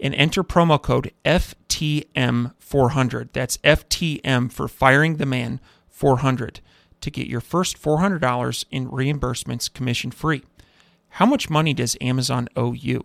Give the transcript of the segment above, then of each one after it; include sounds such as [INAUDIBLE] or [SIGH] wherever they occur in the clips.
and enter promo code FTM400. That's FTM for Firing the Man 400 to get your first $400 in reimbursements commission free. How much money does Amazon owe you?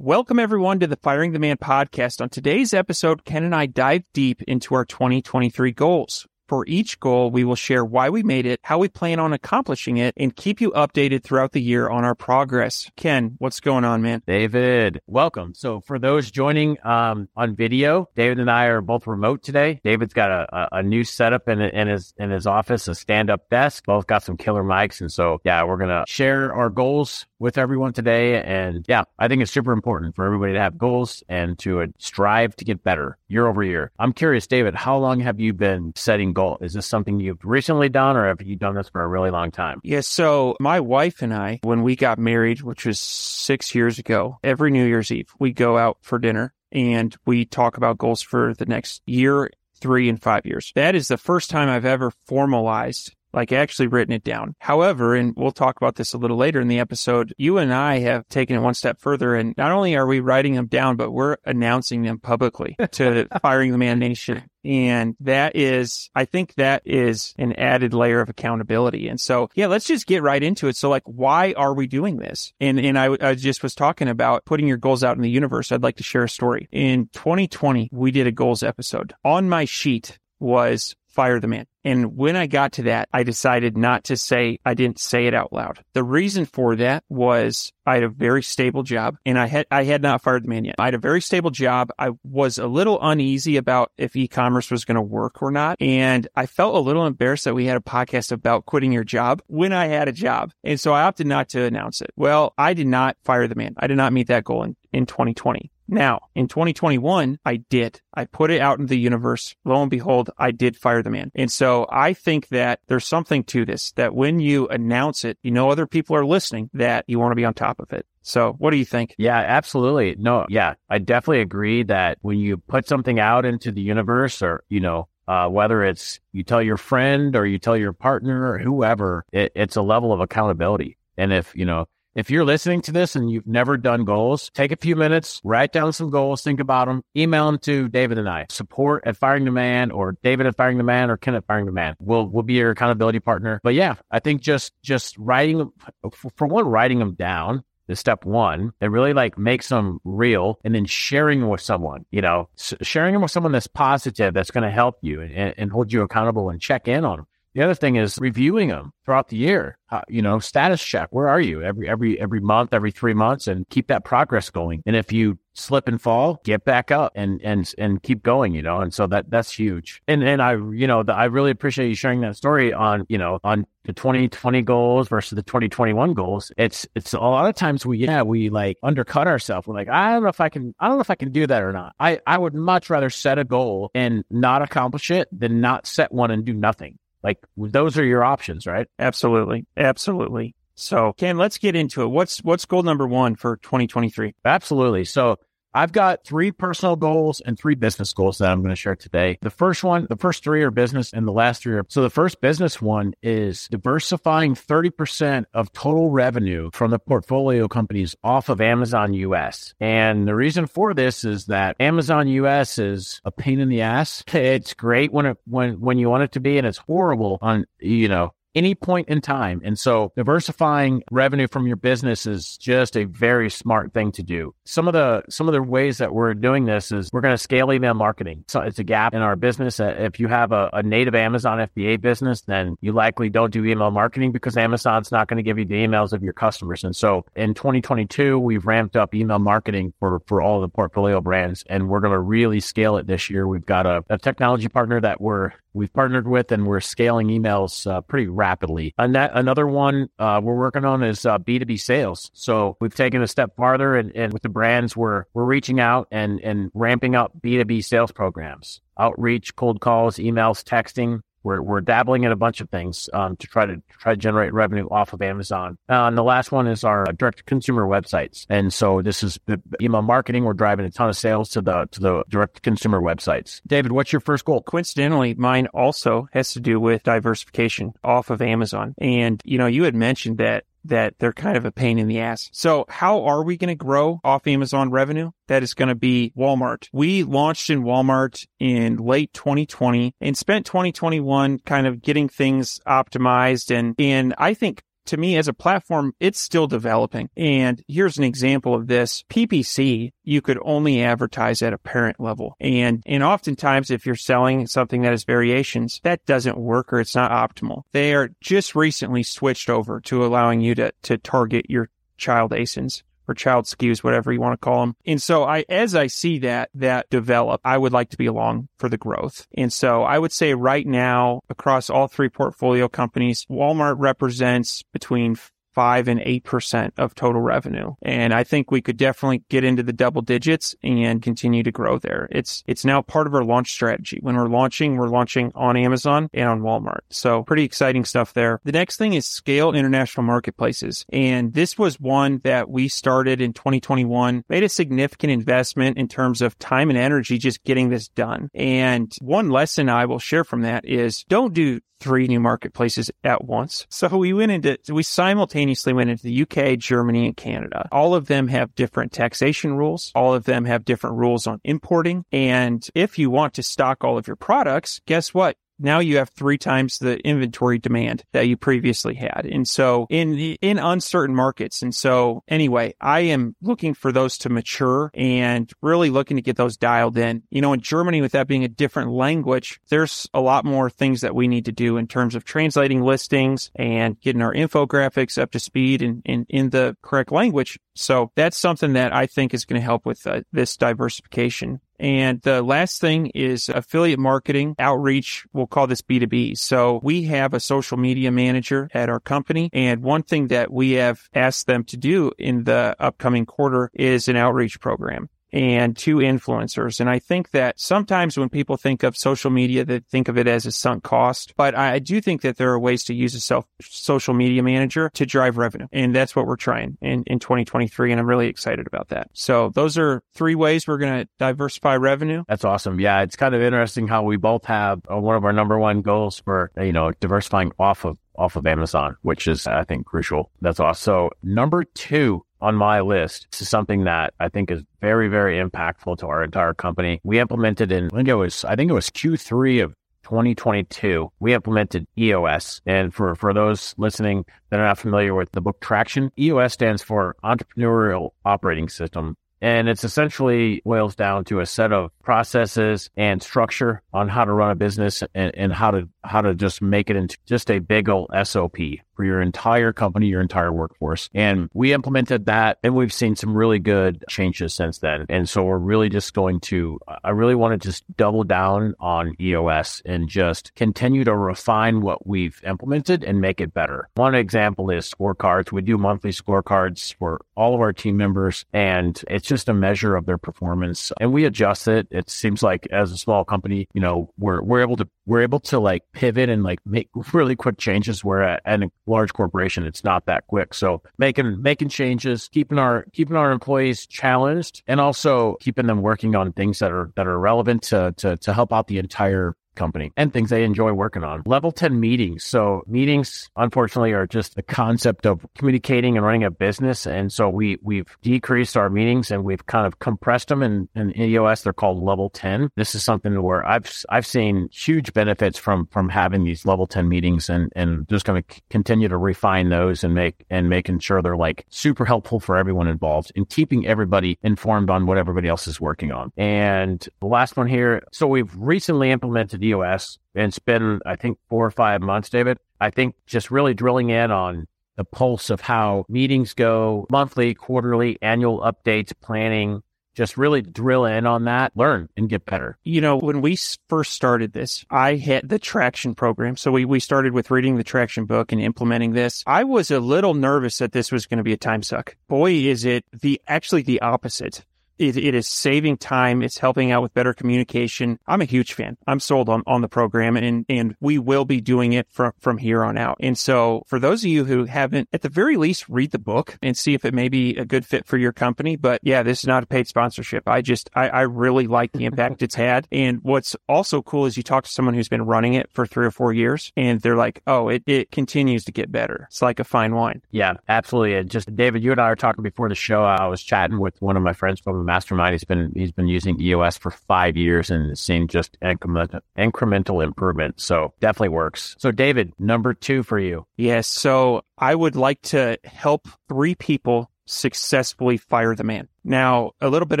Welcome, everyone, to the Firing the Man podcast. On today's episode, Ken and I dive deep into our 2023 goals. For each goal, we will share why we made it, how we plan on accomplishing it, and keep you updated throughout the year on our progress. Ken, what's going on, man? David, welcome. So, for those joining um, on video, David and I are both remote today. David's got a, a, a new setup in, in his in his office, a stand up desk. Both got some killer mics, and so yeah, we're gonna share our goals with everyone today. And yeah, I think it's super important for everybody to have goals and to strive to get better year over year. I'm curious, David, how long have you been setting goals? Is this something you've recently done or have you done this for a really long time? Yeah, so my wife and I, when we got married, which was six years ago, every New Year's Eve, we go out for dinner and we talk about goals for the next year, three, and five years. That is the first time I've ever formalized like actually written it down. However, and we'll talk about this a little later in the episode, you and I have taken it one step further and not only are we writing them down, but we're announcing them publicly [LAUGHS] to Firing the Man Nation. And that is, I think that is an added layer of accountability. And so, yeah, let's just get right into it. So like, why are we doing this? And, and I, I just was talking about putting your goals out in the universe. I'd like to share a story. In 2020, we did a goals episode on my sheet was fire the man. And when I got to that, I decided not to say, I didn't say it out loud. The reason for that was I had a very stable job and I had, I had not fired the man yet. I had a very stable job. I was a little uneasy about if e-commerce was going to work or not. And I felt a little embarrassed that we had a podcast about quitting your job when I had a job. And so I opted not to announce it. Well, I did not fire the man. I did not meet that goal in, in 2020. Now, in 2021, I did. I put it out in the universe. Lo and behold, I did fire the man. And so I think that there's something to this that when you announce it, you know other people are listening, that you want to be on top of it. So what do you think? Yeah, absolutely. No, yeah, I definitely agree that when you put something out into the universe or, you know, uh, whether it's you tell your friend or you tell your partner or whoever, it, it's a level of accountability. And if, you know, if you're listening to this and you've never done goals, take a few minutes, write down some goals, think about them, email them to David and I. Support at Firing the Man or David at Firing the Man or Ken at Firing the Man. We'll we'll be your accountability partner. But yeah, I think just just writing for one, writing them down is step one and really like makes them real and then sharing with someone, you know, sharing them with someone that's positive, that's going to help you and, and hold you accountable and check in on them. The other thing is reviewing them throughout the year. Uh, you know, status check. Where are you every every every month, every three months, and keep that progress going. And if you slip and fall, get back up and and and keep going. You know, and so that that's huge. And and I you know the, I really appreciate you sharing that story on you know on the 2020 goals versus the 2021 goals. It's it's a lot of times we yeah we like undercut ourselves. We're like I don't know if I can I don't know if I can do that or not. I I would much rather set a goal and not accomplish it than not set one and do nothing. Like those are your options, right? Absolutely. Absolutely. So Ken, let's get into it. What's what's goal number one for 2023? Absolutely. So I've got three personal goals and three business goals that I'm going to share today. The first one, the first three are business and the last three are. So the first business one is diversifying 30% of total revenue from the portfolio companies off of Amazon US. And the reason for this is that Amazon US is a pain in the ass. [LAUGHS] It's great when it, when, when you want it to be and it's horrible on, you know, any point in time. And so diversifying revenue from your business is just a very smart thing to do. Some of the some of the ways that we're doing this is we're going to scale email marketing. So it's a gap in our business. Uh, if you have a, a native Amazon FBA business, then you likely don't do email marketing because Amazon's not going to give you the emails of your customers. And so in 2022, we've ramped up email marketing for for all the portfolio brands, and we're going to really scale it this year. We've got a, a technology partner that we're we've partnered with, and we're scaling emails uh, pretty rapidly. And that another one uh, we're working on is uh, B2B sales. So we've taken a step farther, and, and with the brands, we're we're reaching out and and ramping up B2B sales programs, outreach, cold calls, emails, texting, we're, we're dabbling in a bunch of things um, to try to try to generate revenue off of Amazon. Uh, and the last one is our direct consumer websites. And so this is email marketing. We're driving a ton of sales to the to the direct consumer websites. David, what's your first goal? Coincidentally, mine also has to do with diversification off of Amazon. And you know, you had mentioned that that they're kind of a pain in the ass. So how are we going to grow off Amazon revenue? That is going to be Walmart. We launched in Walmart in late 2020 and spent 2021 kind of getting things optimized. And, and I think to me as a platform, it's still developing. And here's an example of this. PPC, you could only advertise at a parent level. And, and oftentimes if you're selling something that has variations, that doesn't work or it's not optimal. They are just recently switched over to allowing you to, to target your child ASINs or child SKUs, whatever you want to call them. And so I, as I see that, that develop, I would like to be along for the growth. And so I would say right now across all three portfolio companies, Walmart represents between five and eight percent of total revenue. And I think we could definitely get into the double digits and continue to grow there. It's it's now part of our launch strategy. When we're launching, we're launching on Amazon and on Walmart. So pretty exciting stuff there. The next thing is scale international marketplaces. And this was one that we started in 2021, made a significant investment in terms of time and energy just getting this done. And one lesson I will share from that is don't do three new marketplaces at once. So we went into, we simultaneously went into the UK, Germany, and Canada. All of them have different taxation rules. All of them have different rules on importing. And if you want to stock all of your products, guess what? Now you have three times the inventory demand that you previously had. And so in, in uncertain markets. And so anyway, I am looking for those to mature and really looking to get those dialed in. You know, in Germany, with that being a different language, there's a lot more things that we need to do in terms of translating listings and getting our infographics up to speed and in, the correct language. So that's something that I think is going to help with uh, this diversification. And the last thing is affiliate marketing outreach. We'll call this B2B. So we have a social media manager at our company. And one thing that we have asked them to do in the upcoming quarter is an outreach program and two influencers. And I think that sometimes when people think of social media, they think of it as a sunk cost. But I do think that there are ways to use a self social media manager to drive revenue. And that's what we're trying in, in 2023. And I'm really excited about that. So those are three ways we're going to diversify revenue. That's awesome. Yeah. It's kind of interesting how we both have uh, one of our number one goals for, you know, diversifying off of off of Amazon, which is, I think, crucial. That's awesome. So number two on my list. This is something that I think is very, very impactful to our entire company. We implemented in, I think it was, I think it was Q3 of 2022, we implemented EOS. And for, for those listening that are not familiar with the book Traction, EOS stands for Entrepreneurial Operating System. And it's essentially boils down to a set of processes and structure on how to run a business and, and how to how to just make it into just a big old SOP for your entire company, your entire workforce. And we implemented that and we've seen some really good changes since then. And so we're really just going to, I really want to just double down on EOS and just continue to refine what we've implemented and make it better. One example is scorecards. We do monthly scorecards for all of our team members and it's just a measure of their performance and we adjust it. It seems like as a small company, you know, we're, we're able to, we're able to like pivot and like make [LAUGHS] really quick changes where at, a large corporation it's not that quick. So making making changes keeping our keeping our employees challenged and also keeping them working on things that are that are relevant to to, to help out the entire company and things they enjoy working on. Level 10 meetings. So meetings, unfortunately, are just the concept of communicating and running a business. And so we, we've decreased our meetings and we've kind of compressed them in, in EOS. They're called level 10. This is something where I've, I've seen huge benefits from, from having these level 10 meetings and, and just going to continue to refine those and make, and making sure they're like super helpful for everyone involved and keeping everybody informed on what everybody else is working on. And the last one here. So we've recently implemented EOS and it's I think, four or five months, David. I think just really drilling in on the pulse of how meetings go, monthly, quarterly, annual updates, planning, just really drill in on that, learn and get better. You know, when we first started this, I had the traction program. So we, we started with reading the traction book and implementing this. I was a little nervous that this was going to be a time suck. Boy, is it the actually the opposite it, it is saving time. It's helping out with better communication. I'm a huge fan. I'm sold on, on the program and, and we will be doing it from, from here on out. And so for those of you who haven't, at the very least, read the book and see if it may be a good fit for your company. But yeah, this is not a paid sponsorship. I just, I, I really like the impact it's had. [LAUGHS] And what's also cool is you talk to someone who's been running it for three or four years and they're like, oh, it, it continues to get better. It's like a fine wine. Yeah, absolutely. And just David, you and I were talking before the show. I was chatting with one of my friends from mastermind. He's been he's been using EOS for five years and seeing just incremental incremental improvement. So definitely works. So David, number two for you. Yes. So I would like to help three people successfully fire the man. Now, a little bit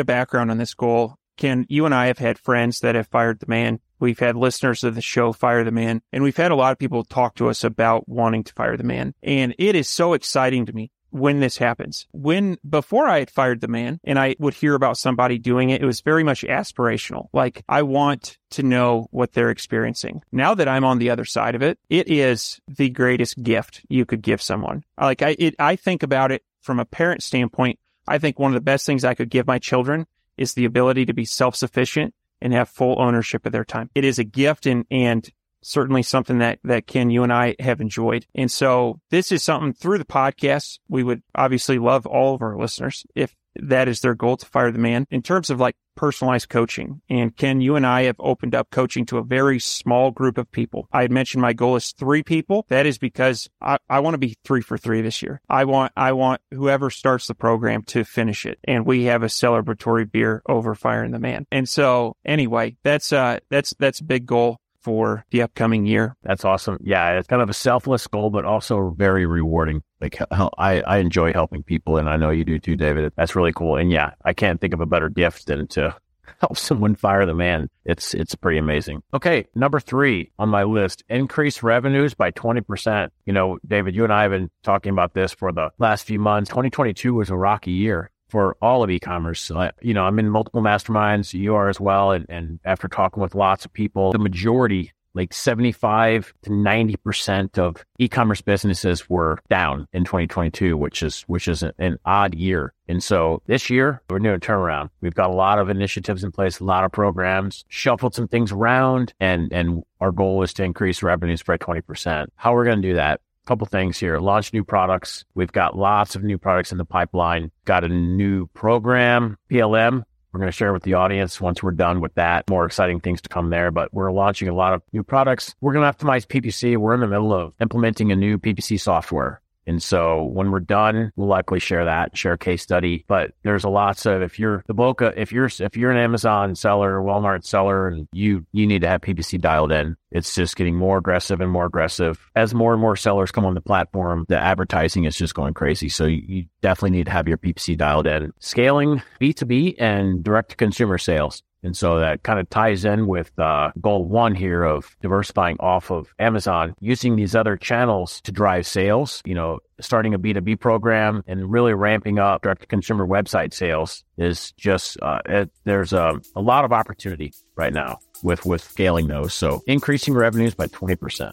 of background on this goal. Ken, you and I have had friends that have fired the man. We've had listeners of the show fire the man, and we've had a lot of people talk to us about wanting to fire the man. And it is so exciting to me when this happens. When before I had fired the man and I would hear about somebody doing it, it was very much aspirational. Like I want to know what they're experiencing. Now that I'm on the other side of it, it is the greatest gift you could give someone. Like I, it, I think about it from a parent standpoint. I think one of the best things I could give my children is the ability to be self-sufficient and have full ownership of their time. It is a gift and, and certainly something that, that Ken, you and I have enjoyed. And so this is something through the podcast. We would obviously love all of our listeners if that is their goal to fire the man in terms of like personalized coaching. And Ken, you and I have opened up coaching to a very small group of people. I had mentioned my goal is three people. That is because I, I want to be three for three this year. I want, I want whoever starts the program to finish it. And we have a celebratory beer over firing the man. And so anyway, that's, uh, that's, that's a big goal for the upcoming year. That's awesome. Yeah, it's kind of a selfless goal, but also very rewarding. Like I, I enjoy helping people, and I know you do too, David. That's really cool. And yeah, I can't think of a better gift than to [LAUGHS] help someone fire the man. It's it's pretty amazing. Okay, number three on my list: increase revenues by twenty percent. You know, David, you and I have been talking about this for the last few months. Twenty twenty two was a rocky year for all of e-commerce. So, you know, I'm in multiple masterminds. You are as well. And, and after talking with lots of people, the majority, like 75 to 90% of e-commerce businesses were down in 2022, which is, which is an odd year. And so this year we're doing a turnaround. We've got a lot of initiatives in place, a lot of programs, shuffled some things around and, and our goal is to increase revenues by 20%. How we're going to do that? Couple things here. Launch new products. We've got lots of new products in the pipeline. Got a new program, PLM. We're going to share with the audience once we're done with that. More exciting things to come there, but we're launching a lot of new products. We're going to optimize PPC. We're in the middle of implementing a new PPC software. And so when we're done, we'll likely share that, share a case study. But there's a lots of if you're the Boca, if you're if you're an Amazon seller, Walmart seller, and you you need to have PPC dialed in. It's just getting more aggressive and more aggressive as more and more sellers come on the platform. The advertising is just going crazy. So you, you definitely need to have your PPC dialed in. Scaling B2B and direct to consumer sales. And so that kind of ties in with uh, goal one here of diversifying off of Amazon, using these other channels to drive sales, you know, starting a B2B program and really ramping up direct to consumer website sales is just, uh, it, there's a, a lot of opportunity right now with, with scaling those. So increasing revenues by 20%.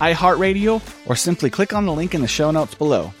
iHeartRadio, or simply click on the link in the show notes below.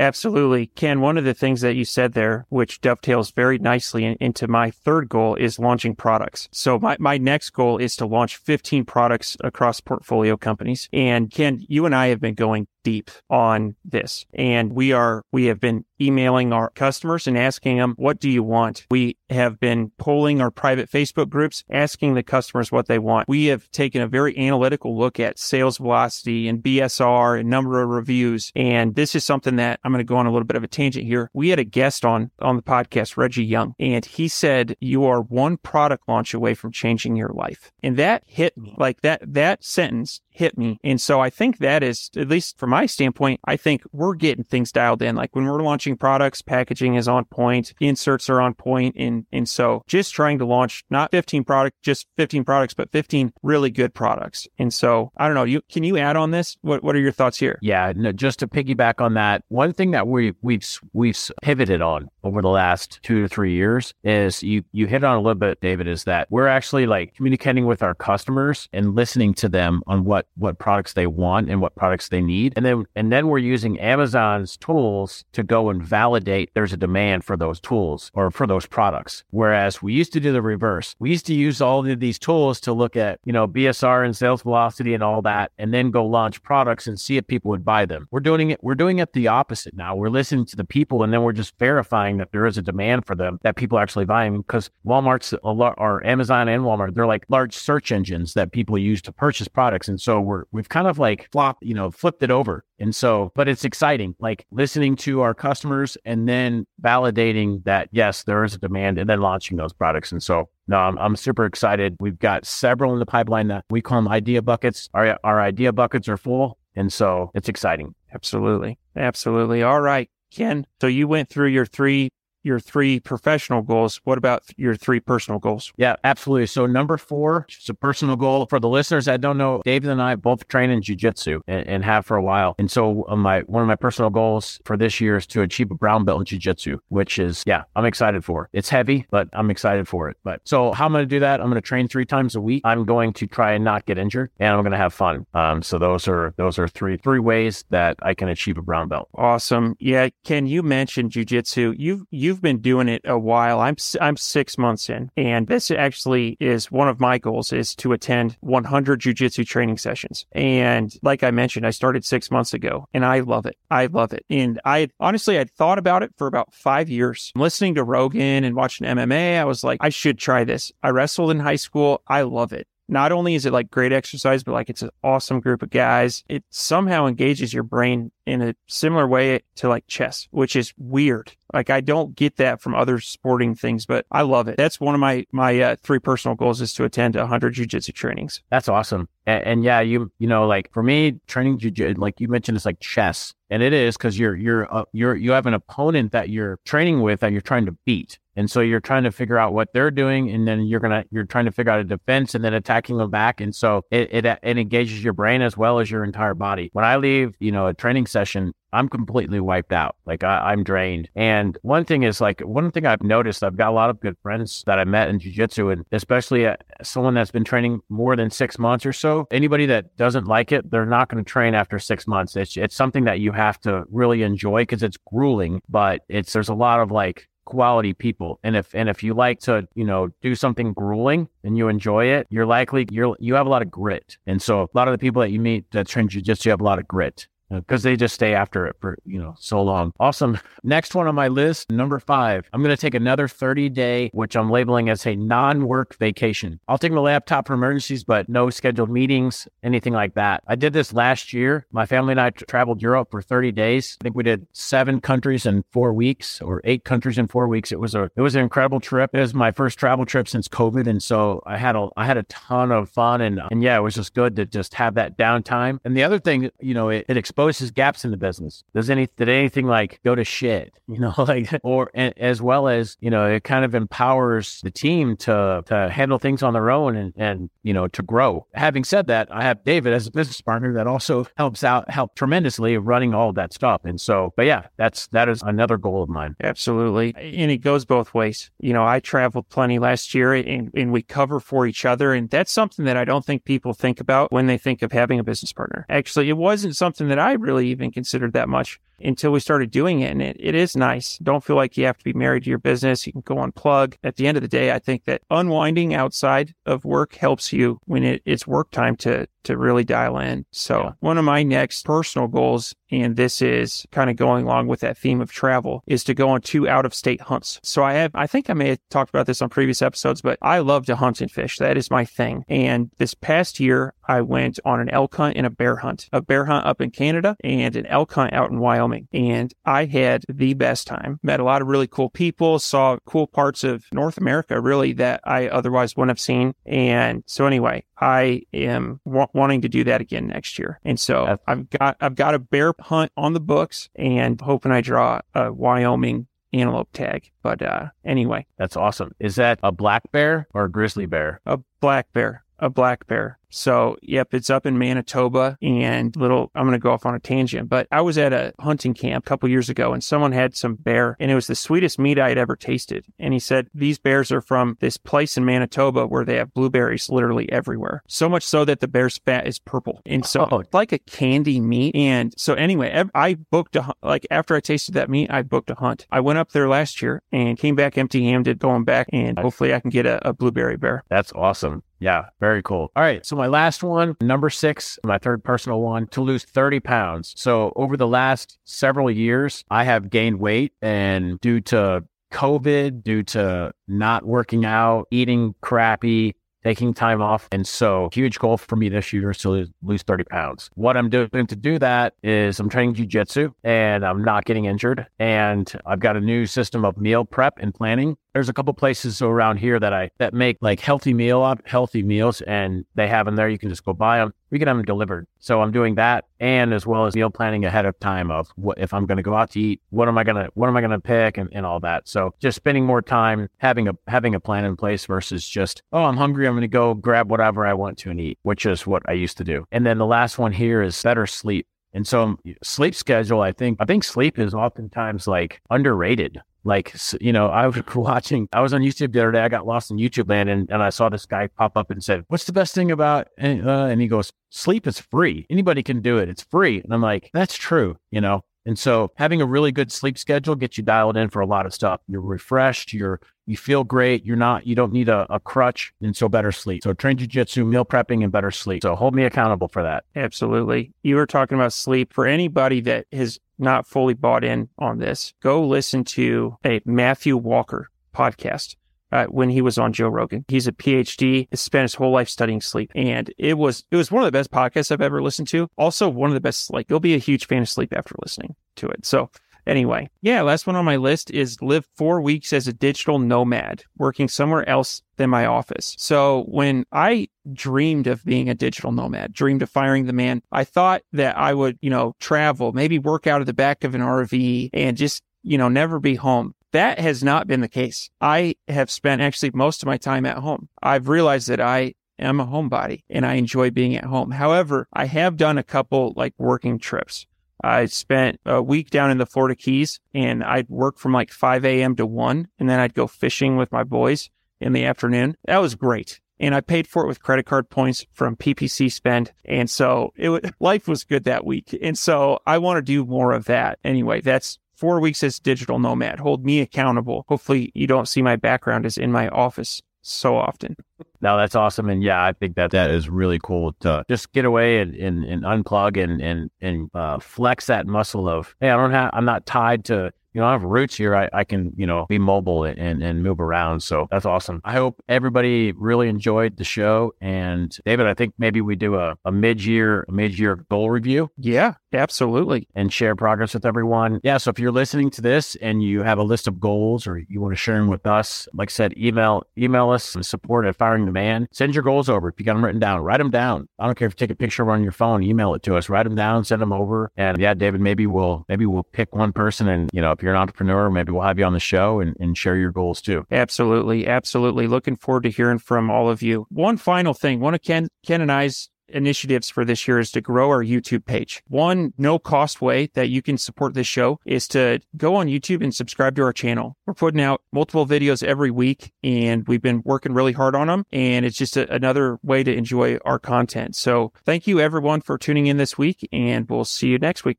Absolutely. Ken, one of the things that you said there, which dovetails very nicely in, into my third goal, is launching products. So my, my next goal is to launch 15 products across portfolio companies. And Ken, you and I have been going deep on this. And we are, we have been emailing our customers and asking them, what do you want? We have been polling our private Facebook groups, asking the customers what they want. We have taken a very analytical look at sales velocity and BSR and number of reviews. And this is something that I'm going to go on a little bit of a tangent here. We had a guest on, on the podcast, Reggie Young, and he said, you are one product launch away from changing your life. And that hit me like that, that sentence hit me. And so I think that is, at least from my standpoint, I think we're getting things dialed in. Like when we're launching products, packaging is on point, inserts are on point, and and so just trying to launch not 15 products, just 15 products, but 15 really good products. And so I don't know. You can you add on this? What what are your thoughts here? Yeah, no, just to piggyback on that, one thing that we we've we've pivoted on over the last two to three years is you you hit on a little bit, David, is that we're actually like communicating with our customers and listening to them on what what products they want and what products they need, and then and then we're using Amazon's tools to go and validate there's a demand for those tools or for those products. Whereas we used to do the reverse. We used to use all of these tools to look at you know BSR and sales velocity and all that, and then go launch products and see if people would buy them. We're doing it. We're doing it the opposite now. We're listening to the people, and then we're just verifying that there is a demand for them that people actually buying because Walmart's a lot or Amazon and Walmart they're like large search engines that people use to purchase products, and so we're we've kind of like flop you know flipped it over and so, but it's exciting, like listening to our customers and then validating that, yes, there is a demand and then launching those products. And so, no, I'm, I'm super excited. We've got several in the pipeline that we call them idea buckets. Our, our idea buckets are full. And so it's exciting. Absolutely. Absolutely. All right, Ken. So you went through your three your three professional goals. What about your three personal goals? Yeah, absolutely. So number four, it's a personal goal for the listeners that don't know. David and I both train in jujitsu and, and have for a while. And so uh, my one of my personal goals for this year is to achieve a brown belt in jujitsu, which is yeah, I'm excited for. It's heavy, but I'm excited for it. But so how I'm going to do that? I'm going to train three times a week. I'm going to try and not get injured, and I'm going to have fun. Um, so those are those are three three ways that I can achieve a brown belt. Awesome. Yeah. Ken you mention jujitsu? You you you've been doing it a while. I'm I'm six months in, and this actually is one of my goals is to attend 100 jujitsu training sessions. And like I mentioned, I started six months ago, and I love it. I love it. And I honestly I'd thought about it for about five years. Listening to Rogan and watching MMA, I was like, I should try this. I wrestled in high school. I love it not only is it like great exercise, but like it's an awesome group of guys. It somehow engages your brain in a similar way to like chess, which is weird. Like I don't get that from other sporting things, but I love it. That's one of my my uh, three personal goals is to attend 100 jujitsu trainings. That's awesome. And, and, yeah, you you know like for me training jujitsu, like you mentioned, it's like chess, and it is because you're you're uh, you're you have an opponent that you're training with that you're trying to beat. And so you're trying to figure out what they're doing, and then you're gonna you're trying to figure out a defense, and then attacking them back. And so it, it it engages your brain as well as your entire body. When I leave, you know, a training session, I'm completely wiped out. Like I, am drained. And one thing is like one thing I've noticed, I've got a lot of good friends that I met in jujitsu, and especially uh, someone that's been training more than six months or so. Anybody that doesn't like it, they're not going to train after six months. It's it's something that you have to really enjoy because it's grueling, but it's there's a lot of like quality people. And if and if you like to, you know, do something grueling and you enjoy it, you're likely you're you have a lot of grit. And so a lot of the people that you meet that train jujitsu have a lot of grit Uh, because they just stay after it for you know so long. Awesome. Next one on my list number five. I'm going to take another 30 day which i'm labeling as a non-work vacation. I'll take my laptop for emergencies but no scheduled meetings anything like that. I did this last year. My family and i traveled europe for 30 days. I think we did seven countries in four weeks or eight countries in four weeks. It was a it was an incredible trip. It was my first travel trip since covid and so i had a i had a ton of fun and and yeah it was just good to just have that downtime. And the other thing you know it, it exposed gaps in the business. Does any did anything like go to shit? [LAUGHS] You know, like or and, as well as you know, it kind of empowers the team to to handle things on their own and and you know to grow. Having said that, I have David as a business partner that also helps out help tremendously running all that stuff. And so, but yeah, that's that is another goal of mine. Absolutely, and it goes both ways. You know, I traveled plenty last year, and, and we cover for each other, and that's something that I don't think people think about when they think of having a business partner. Actually, it wasn't something that I really even considered that much until we started doing it. And it, it is nice. Don't feel like you have to be married to your business. You can go unplug. At the end of the day, I think that unwinding outside of work helps you when it, it's work time to to really dial in. So yeah. one of my next personal goals, and this is kind of going along with that theme of travel, is to go on two out of state hunts. So I have, I think I may have talked about this on previous episodes, but I love to hunt and fish. That is my thing. And this past year, I went on an elk hunt and a bear hunt, a bear hunt up in Canada and an elk hunt out in Wyoming filming. And I had the best time. Met a lot of really cool people, saw cool parts of North America, really, that I otherwise wouldn't have seen. And so, anyway, I am wanting to do that again next year. And so I've got I've got a bear hunt on the books and hoping I draw a Wyoming antelope tag. But uh, anyway, that's awesome. Is that a black bear or a grizzly bear? A black bear. A black bear. So, yep, it's up in Manitoba and little, I'm going to go off on a tangent, but I was at a hunting camp a couple years ago and someone had some bear and it was the sweetest meat I had ever tasted. And he said, these bears are from this place in Manitoba where they have blueberries literally everywhere. So much so that the bear's fat is purple. And so oh. it's like a candy meat. And so anyway, I booked a, like after I tasted that meat, I booked a hunt. I went up there last year and came back empty handed going back and hopefully I can get a, a blueberry bear. That's awesome. Yeah, very cool. All right. So my last one, number six, my third personal one, to lose 30 pounds. So over the last several years, I have gained weight and due to COVID, due to not working out, eating crappy, taking time off. And so, huge goal for me this year is to lose, lose 30 pounds. What I'm doing to do that is I'm training jujitsu and I'm not getting injured. And I've got a new system of meal prep and planning there's a couple places around here that I that make like healthy meal up healthy meals and they have them there. You can just go buy them we can have them delivered. So i'm doing that and as well as meal planning ahead of time of what if i'm going to go out to eat what am i going to what am i to pick and, and all that. So just spending more time having a having a plan in place versus just oh i'm hungry i'm going to go grab whatever i want to and eat which is what i used to do. And then the last one here is better sleep. And so um, sleep schedule, I think, I think sleep is oftentimes like underrated. Like, you know, I was [LAUGHS] watching, I was on YouTube the other day. I got lost in YouTube land and, and I saw this guy pop up and said, What's the best thing about, and, uh, and he goes, Sleep is free. Anybody can do it. It's free. And I'm like, That's true, you know? And so having a really good sleep schedule gets you dialed in for a lot of stuff. You're refreshed, you're you feel great, you're not you don't need a, a crutch, and so better sleep. So train jujitsu, meal prepping, and better sleep. So hold me accountable for that. Absolutely. You were talking about sleep. For anybody that has not fully bought in on this, go listen to a Matthew Walker podcast uh, when he was on Joe Rogan. He's a PhD, he spent his whole life studying sleep. And it was, it was one of the best podcasts I've ever listened to. Also one of the best, like you'll be a huge fan of sleep after listening to it. So anyway, yeah, last one on my list is live four weeks as a digital nomad, working somewhere else than my office. So when I dreamed of being a digital nomad, dreamed of firing the man, I thought that I would, you know, travel, maybe work out of the back of an RV and just you know, never be home. That has not been the case. I have spent actually most of my time at home. I've realized that I am a homebody and I enjoy being at home. However, I have done a couple like working trips. I spent a week down in the Florida Keys and I'd work from like 5 a.m. to 1 and then I'd go fishing with my boys in the afternoon. That was great. And I paid for it with credit card points from PPC spend. And so it [LAUGHS] life was good that week. And so I want to do more of that. Anyway, that's four weeks as digital nomad. Hold me accountable. Hopefully, you don't see my background as in my office so often. No, that's awesome. And yeah, I think that that is really cool to just get away and, and, and unplug and, and, and uh, flex that muscle of, hey, I don't have, I'm not tied to you know, I have roots here. I, I can, you know, be mobile and, and move around. So that's awesome. I hope everybody really enjoyed the show. And David, I think maybe we do a, a mid year, mid year goal review. Yeah, absolutely. And share progress with everyone. Yeah. So if you're listening to this and you have a list of goals or you want to share them with us, like I said, email, email us support at firing the man. Send your goals over. If you got them written down, write them down. I don't care if you take a picture on your phone, email it to us, write them down, send them over. And yeah, David, maybe we'll, maybe we'll pick one person and, you know, if you're an entrepreneur, maybe we'll have you on the show and, and share your goals too. Absolutely. Absolutely. Looking forward to hearing from all of you. One final thing, one of Ken, Ken and I's initiatives for this year is to grow our YouTube page. One no cost way that you can support this show is to go on YouTube and subscribe to our channel. We're putting out multiple videos every week and we've been working really hard on them. And it's just a, another way to enjoy our content. So thank you everyone for tuning in this week and we'll see you next week.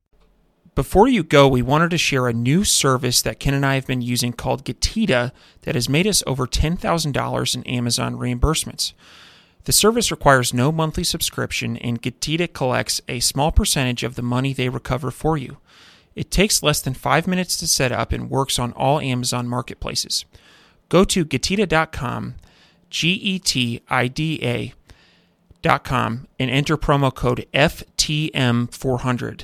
Before you go, we wanted to share a new service that Ken and I have been using called Getida that has made us over $10,000 in Amazon reimbursements. The service requires no monthly subscription, and Getida collects a small percentage of the money they recover for you. It takes less than five minutes to set up and works on all Amazon marketplaces. Go to Getida.com, G E T I D A.com, and enter promo code FTM400.